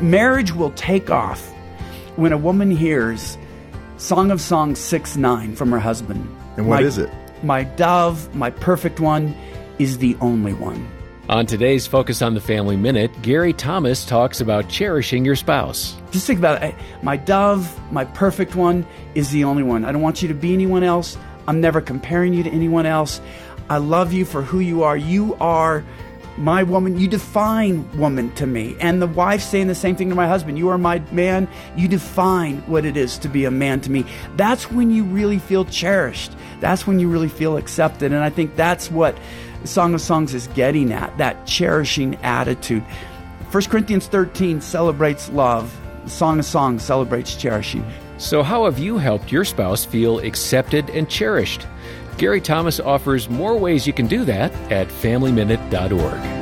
Marriage will take off when a woman hears Song of Songs 6 9 from her husband. And what my, is it? My dove, my perfect one, is the only one. On today's Focus on the Family Minute, Gary Thomas talks about cherishing your spouse. Just think about it. My dove, my perfect one, is the only one. I don't want you to be anyone else. I'm never comparing you to anyone else. I love you for who you are. You are my woman. You define woman to me. And the wife saying the same thing to my husband. You are my man. You define what it is to be a man to me. That's when you really feel cherished. That's when you really feel accepted. And I think that's what Song of Songs is getting at that cherishing attitude. 1 Corinthians 13 celebrates love, Song of Songs celebrates cherishing. So, how have you helped your spouse feel accepted and cherished? Gary Thomas offers more ways you can do that at FamilyMinute.org.